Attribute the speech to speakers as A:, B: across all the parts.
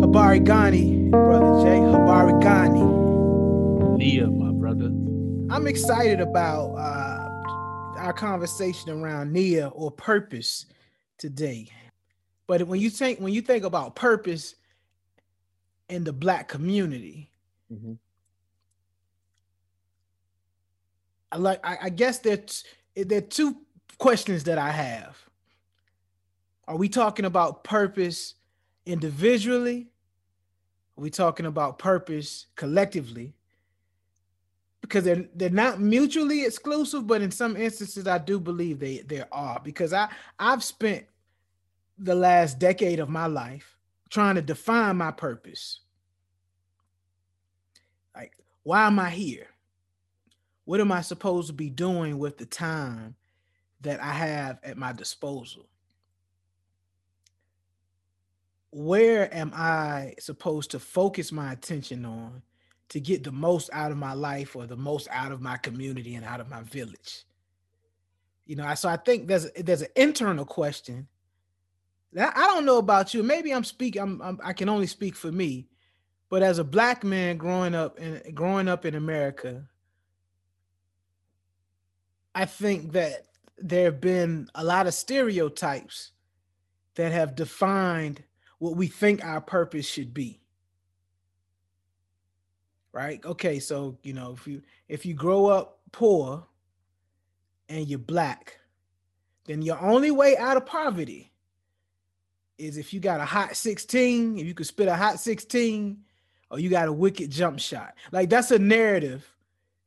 A: Habari Gani, brother Jay. Habari Gani.
B: Nia, my brother.
A: I'm excited about uh, our conversation around Nia or purpose today. But when you think when you think about purpose in the black community,
B: Mhm.
A: I like I, I guess there's there are two questions that I have. Are we talking about purpose individually? Are we talking about purpose collectively? Because they're they're not mutually exclusive, but in some instances, I do believe they there are. Because I I've spent the last decade of my life trying to define my purpose. Like, why am I here? What am I supposed to be doing with the time that I have at my disposal? Where am I supposed to focus my attention on to get the most out of my life or the most out of my community and out of my village? You know, so I think there's there's an internal question. that I don't know about you. Maybe I'm speaking. I'm, I'm I can only speak for me. But as a black man growing up and growing up in America, I think that there have been a lot of stereotypes that have defined what we think our purpose should be. Right? Okay, so you know, if you if you grow up poor and you're black, then your only way out of poverty is if you got a hot 16, if you could spit a hot 16, or you got a wicked jump shot. Like that's a narrative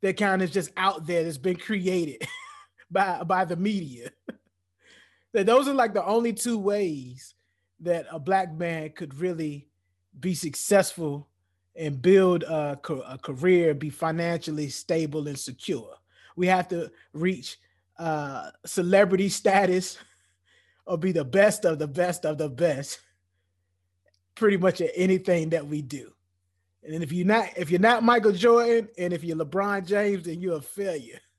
A: that kind of just out there that's been created by by the media. that those are like the only two ways that a black man could really be successful and build a, a career, be financially stable and secure. We have to reach uh, celebrity status or be the best of the best of the best pretty much at anything that we do. And if you're not if you're not Michael Jordan and if you're LeBron James, then you're a failure.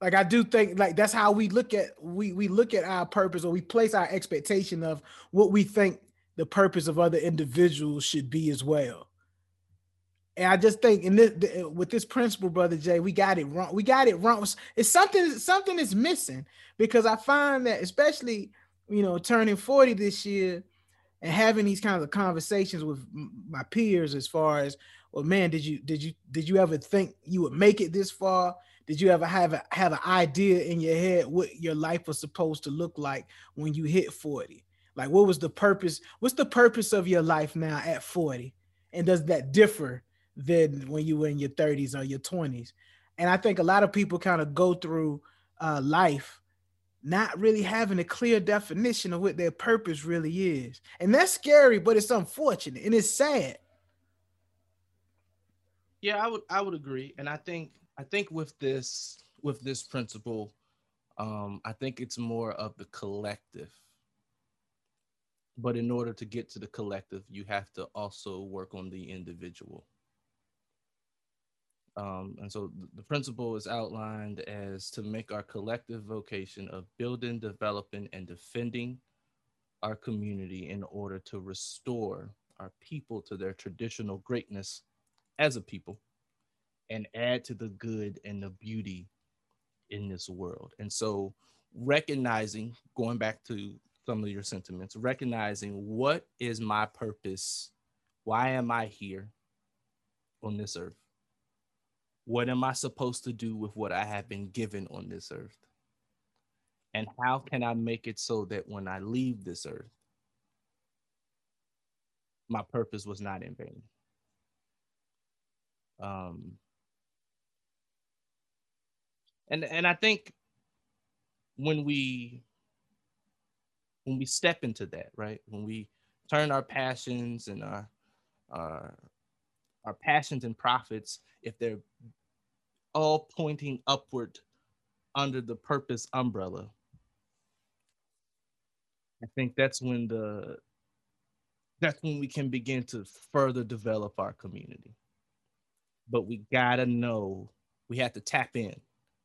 A: Like I do think like that's how we look at we we look at our purpose or we place our expectation of what we think the purpose of other individuals should be as well. And I just think in this th- with this principle, brother Jay, we got it wrong. We got it wrong. It's something something is missing because I find that especially you know turning 40 this year and having these kinds of conversations with my peers as far as well man did you did you did you ever think you would make it this far did you ever have a, have an idea in your head what your life was supposed to look like when you hit 40 like what was the purpose what's the purpose of your life now at 40 and does that differ than when you were in your 30s or your 20s and i think a lot of people kind of go through uh, life not really having a clear definition of what their purpose really is. And that's scary, but it's unfortunate and it's sad.
B: Yeah, I would I would agree, and I think I think with this with this principle, um, I think it's more of the collective. But in order to get to the collective, you have to also work on the individual. Um, and so the principle is outlined as to make our collective vocation of building, developing, and defending our community in order to restore our people to their traditional greatness as a people and add to the good and the beauty in this world. And so, recognizing, going back to some of your sentiments, recognizing what is my purpose? Why am I here on this earth? What am I supposed to do with what I have been given on this earth? And how can I make it so that when I leave this earth, my purpose was not in vain? Um, and and I think when we when we step into that, right, when we turn our passions and our our our passions and profits, if they're all pointing upward under the purpose umbrella, I think that's when the that's when we can begin to further develop our community. But we gotta know we have to tap in.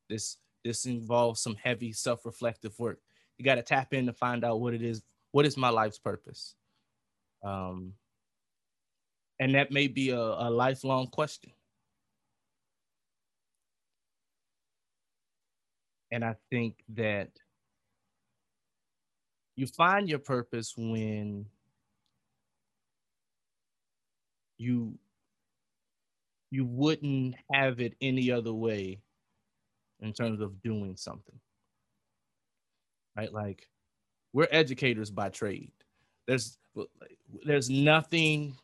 B: This this involves some heavy self-reflective work. You gotta tap in to find out what it is what is my life's purpose? Um, and that may be a, a lifelong question. And I think that you find your purpose when you you wouldn't have it any other way in terms of doing something right? Like we're educators by trade. There's there's nothing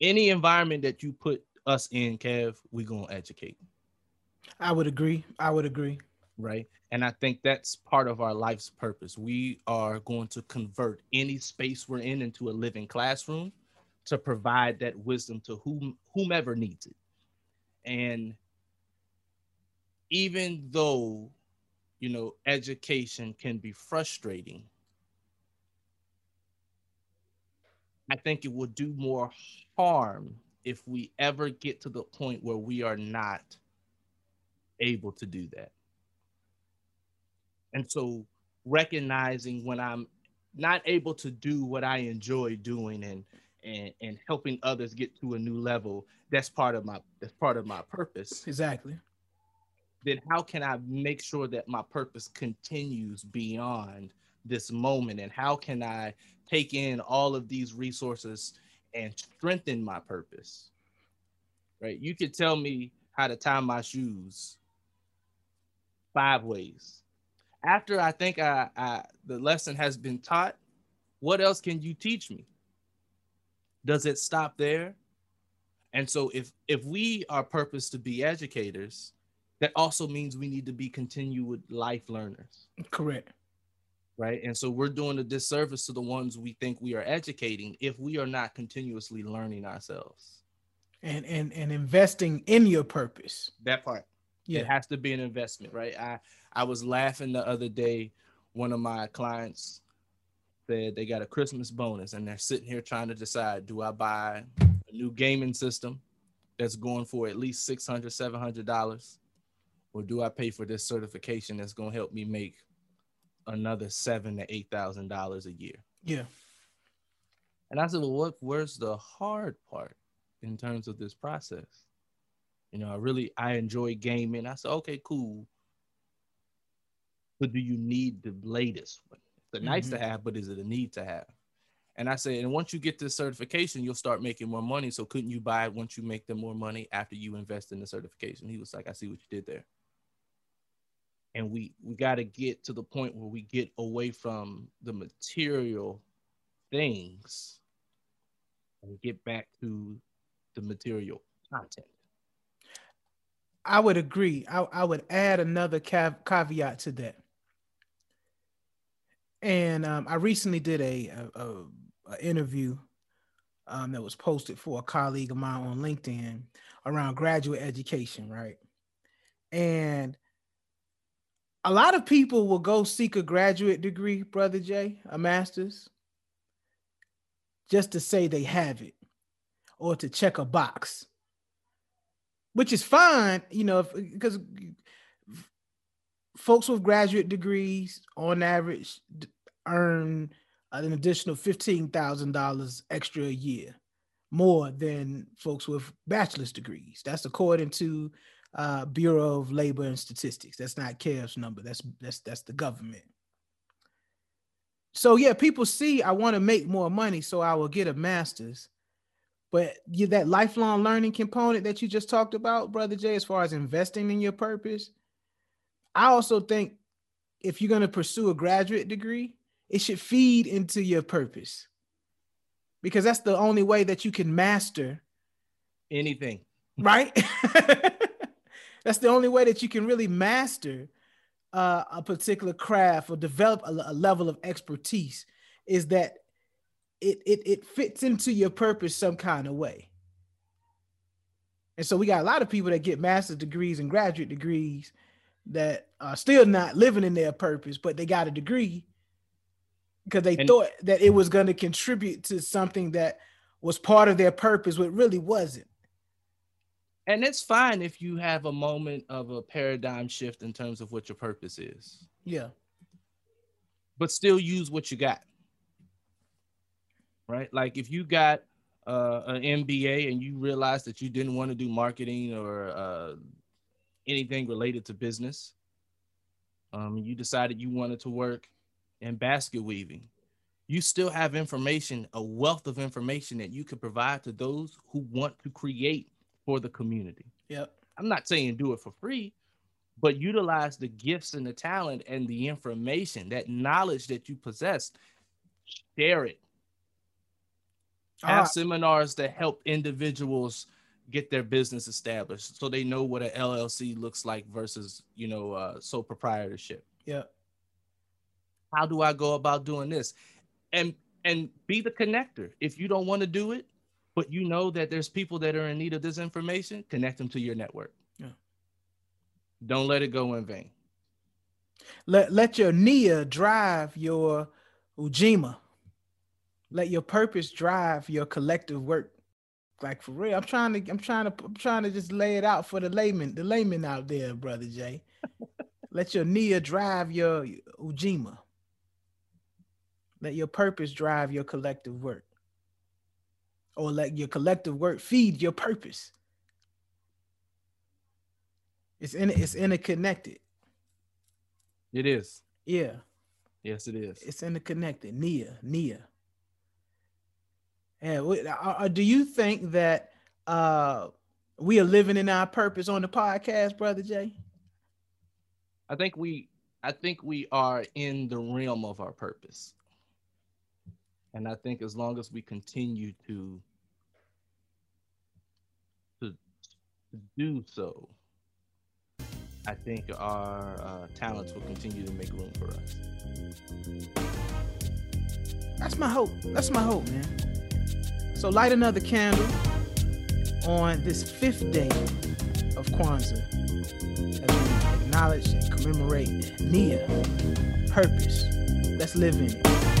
B: any environment that you put us in kev we're going to educate.
A: I would agree. I would agree.
B: Right? And i think that's part of our life's purpose. We are going to convert any space we're in into a living classroom to provide that wisdom to whom whomever needs it. And even though you know education can be frustrating, I think it would do more harm if we ever get to the point where we are not able to do that. And so recognizing when I'm not able to do what I enjoy doing and and and helping others get to a new level that's part of my that's part of my purpose
A: exactly
B: then how can i make sure that my purpose continues beyond this moment? And how can i take in all of these resources and strengthen my purpose? Right? You could tell me how to tie my shoes five ways. After i think I, I the lesson has been taught what else can you teach me? Does it stop there? And so if if we are purpose to be educators, that also means we need to be continued life learners.
A: Correct.
B: Right. And so we're doing a disservice to the ones we think we are educating if we are not continuously learning ourselves.
A: And and and investing in your purpose.
B: That part. Yeah. It has to be an investment, right? I I was laughing the other day. One of my clients said they got a Christmas bonus and they're sitting here trying to decide do I buy a new gaming system that's going for at least $600, $700 or do I pay for this certification that's going to help me make another seven to eight thousand dollars a year?
A: Yeah.
B: And I said, well, what where's the hard part in terms of this process? You know, I really I enjoy gaming. I said, okay, cool. But do you need the latest one? It's a nice mm-hmm. to have, but is it a need to have? And I said, and once you get this certification, you'll start making more money. So couldn't you buy it once you make the more money after you invest in the certification? He was like, I see what you did there. And we we got to get to the point where we get away from the material things and get back to the material content.
A: I would agree. I, I would add another cav- caveat to that and um, I recently did a, a, a, a interview um, that was posted for a colleague of mine on LinkedIn around graduate education, right? And a lot of people will go seek a graduate degree, brother Jay, a master's, just to say they have it or to check a box, which is fine, you know, because folks with graduate degrees on average earn an additional $15,000 extra a year more than folks with bachelor's degrees. That's according to uh, Bureau of Labor and Statistics. That's not CARES number. That's that's that's the government. So yeah, people see I want to make more money, so I will get a master's. But you, that lifelong learning component that you just talked about, brother Jay, as far as investing in your purpose, I also think if you're going to pursue a graduate degree, it should feed into your purpose because that's the only way that you can master
B: anything.
A: Right? that's the only way that you can really master uh, a particular craft or develop a, a level of expertise is that it, it it fits into your purpose some kind of way. And so we got a lot of people that get master's degrees and graduate degrees that are still not living in their purpose, but they got a degree because they and, thought that it was going to contribute to something that was part of their purpose, but really wasn't.
B: And it's fine if you have a moment of a paradigm shift in terms of what your purpose is.
A: Yeah.
B: But still use what you got. right? Like if you got uh, an MBA and you realize that you didn't want to do marketing or uh, anything related to business, um, you decided you wanted to work in basket weaving. You still have information, a wealth of information that you could provide to those who want to create for the community.
A: Yep.
B: I'm not saying do it for free, but utilize the gifts and the talent and the information, that knowledge that you possess, share it. Have seminars that help individuals get their business established so they know what an LLC looks like versus, you know, uh, sole proprietorship.
A: Yeah.
B: How do I go about doing this? And and be the connector. If you don't want to do it, but you know that there's people that are in need of this information, connect them to your network.
A: Yeah.
B: Don't let it go in vain.
A: Let let your Nia drive your Ujima. Let your purpose drive your collective work. Like for real, I'm trying to, I'm trying to, I'm trying to just lay it out for the layman, the layman out there, brother Jay. let your Nia drive your Ujima. Let your purpose drive your collective work. Or let your collective work feed your purpose. It's in it's interconnected.
B: It is.
A: Yeah.
B: Yes, it is.
A: It's interconnected. Nia, Nia. And uh, uh, do you think that uh, we are living in our purpose on the podcast, brother Jay?
B: I think we, I think we are in the realm of our purpose, and I think as long as we continue to, to do so, I think our uh, talents will continue to make room for us.
A: That's my hope. That's my hope, man. So light another candle on this fifth day of Kwanzaa as we acknowledge and commemorate Nia, purpose. Let's live in it.